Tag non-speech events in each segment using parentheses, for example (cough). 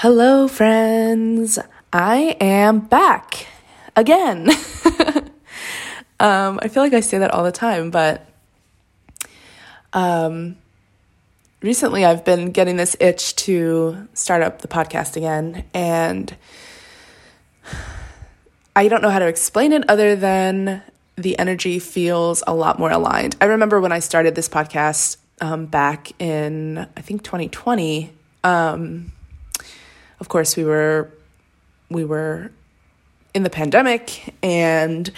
Hello, friends. I am back again. (laughs) um, I feel like I say that all the time, but um, recently I've been getting this itch to start up the podcast again, and I don't know how to explain it other than the energy feels a lot more aligned. I remember when I started this podcast um, back in, I think, 2020. Um, of course, we were we were in the pandemic and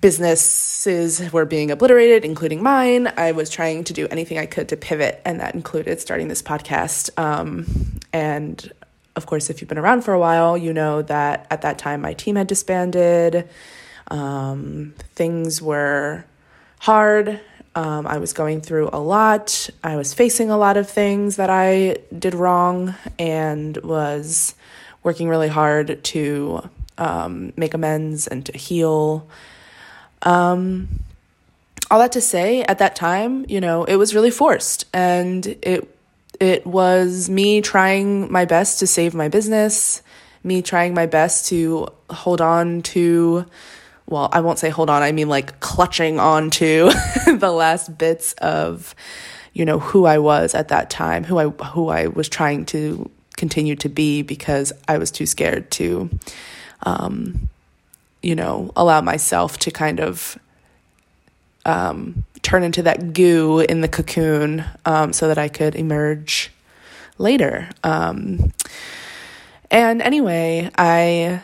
businesses were being obliterated, including mine. I was trying to do anything I could to pivot, and that included starting this podcast. Um, and of course, if you've been around for a while, you know that at that time my team had disbanded. Um, things were hard. Um, I was going through a lot. I was facing a lot of things that I did wrong and was working really hard to um, make amends and to heal. Um, all that to say, at that time, you know, it was really forced, and it it was me trying my best to save my business, me trying my best to hold on to well, I won't say hold on, I mean like clutching on to (laughs) the last bits of, you know, who I was at that time, who I who I was trying to continue to be because I was too scared to um, you know, allow myself to kind of um, turn into that goo in the cocoon um, so that I could emerge later. Um, and anyway, I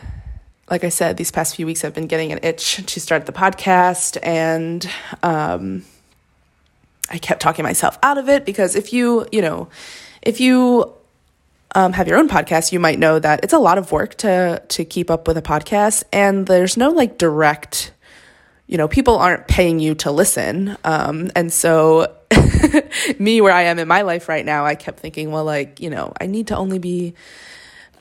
like I said, these past few weeks I've been getting an itch to start the podcast, and um, I kept talking myself out of it because if you, you know, if you um, have your own podcast, you might know that it's a lot of work to to keep up with a podcast, and there's no like direct, you know, people aren't paying you to listen, um, and so (laughs) me where I am in my life right now, I kept thinking, well, like you know, I need to only be,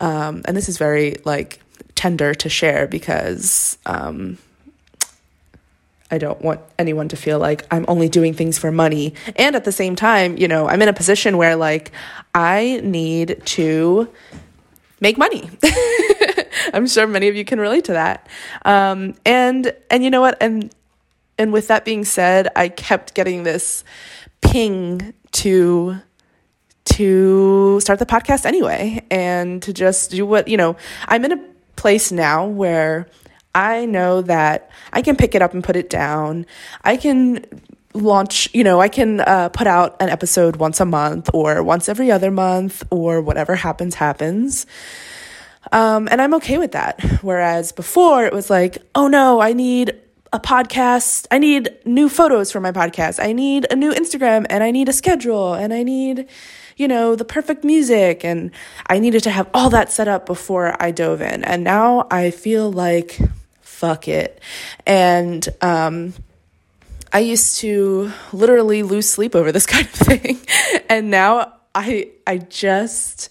um, and this is very like tender to share because um, I don't want anyone to feel like I'm only doing things for money. And at the same time, you know, I'm in a position where like I need to make money. (laughs) I'm sure many of you can relate to that. Um, and and you know what? And and with that being said, I kept getting this ping to to start the podcast anyway and to just do what you know i'm in a place now where I know that I can pick it up and put it down. I can launch, you know, I can uh, put out an episode once a month or once every other month or whatever happens, happens. Um, and I'm okay with that. Whereas before it was like, oh no, I need a podcast. I need new photos for my podcast. I need a new Instagram and I need a schedule and I need you know, the perfect music. And I needed to have all that set up before I dove in. And now I feel like, fuck it. And, um, I used to literally lose sleep over this (laughs) kind of thing. and now I, I just,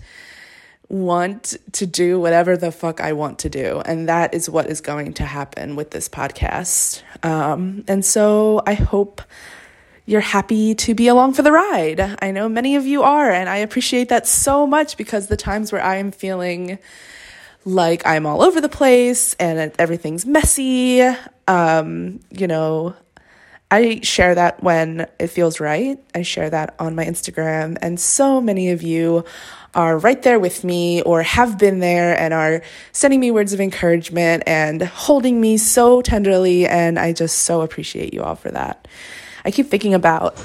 want to do whatever the fuck I want to do. And that is what is going to happen with this podcast. Um, and so I hope you're happy to be along for the ride. I know many of you are, and I appreciate that so much because the times where I am feeling like I'm all over the place and everything's messy, um, you know, I share that when it feels right. I share that on my Instagram, and so many of you are right there with me or have been there and are sending me words of encouragement and holding me so tenderly. And I just so appreciate you all for that. I keep thinking about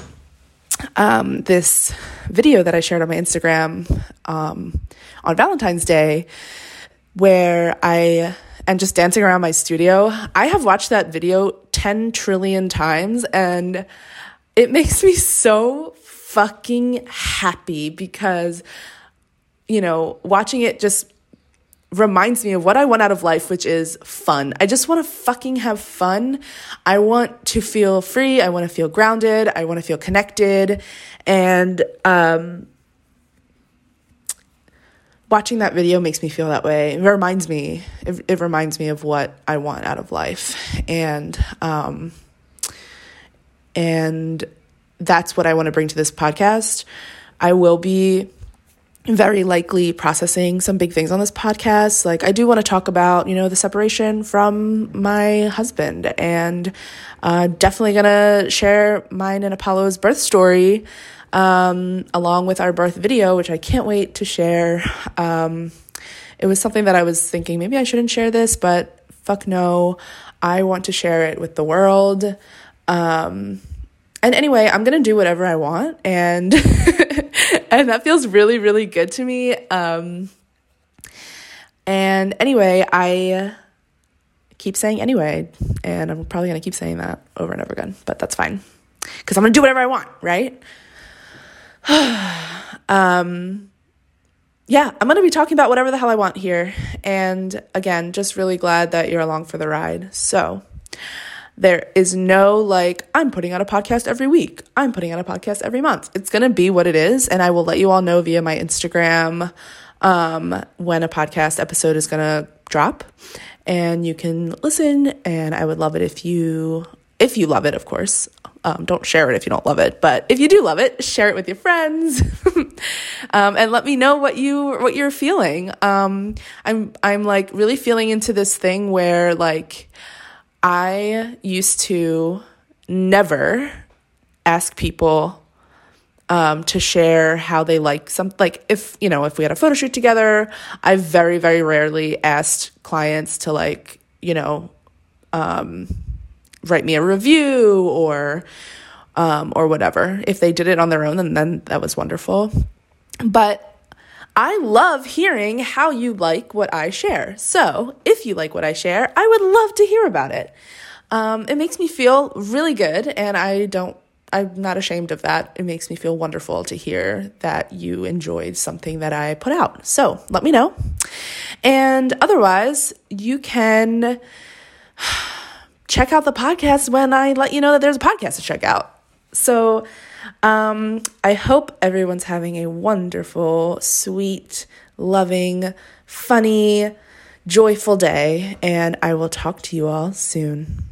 um, this video that I shared on my Instagram um, on Valentine's Day where I am just dancing around my studio. I have watched that video 10 trillion times and it makes me so fucking happy because, you know, watching it just reminds me of what I want out of life, which is fun. I just want to fucking have fun. I want to feel free. I want to feel grounded. I want to feel connected. And um, watching that video makes me feel that way. It reminds me, it, it reminds me of what I want out of life. And, um, and that's what I want to bring to this podcast. I will be very likely processing some big things on this podcast. Like, I do want to talk about, you know, the separation from my husband and uh, definitely gonna share mine and Apollo's birth story um, along with our birth video, which I can't wait to share. Um, it was something that I was thinking maybe I shouldn't share this, but fuck no. I want to share it with the world. Um, and anyway, I'm gonna do whatever I want, and (laughs) and that feels really, really good to me. Um, and anyway, I keep saying anyway, and I'm probably gonna keep saying that over and over again, but that's fine because I'm gonna do whatever I want, right? (sighs) um, yeah, I'm gonna be talking about whatever the hell I want here, and again, just really glad that you're along for the ride. So. There is no like, I'm putting out a podcast every week. I'm putting out a podcast every month. It's going to be what it is. And I will let you all know via my Instagram um, when a podcast episode is going to drop. And you can listen. And I would love it if you, if you love it, of course. Um, don't share it if you don't love it, but if you do love it, share it with your friends, (laughs) um, and let me know what you what you're feeling. Um, I'm I'm like really feeling into this thing where like I used to never ask people um, to share how they like some like if you know if we had a photo shoot together i very very rarely asked clients to like you know um, write me a review or um, or whatever if they did it on their own then then that was wonderful but I love hearing how you like what I share. So, if you like what I share, I would love to hear about it. Um, it makes me feel really good, and I don't, I'm not ashamed of that. It makes me feel wonderful to hear that you enjoyed something that I put out. So, let me know. And otherwise, you can check out the podcast when I let you know that there's a podcast to check out. So, um, I hope everyone's having a wonderful, sweet, loving, funny, joyful day, and I will talk to you all soon.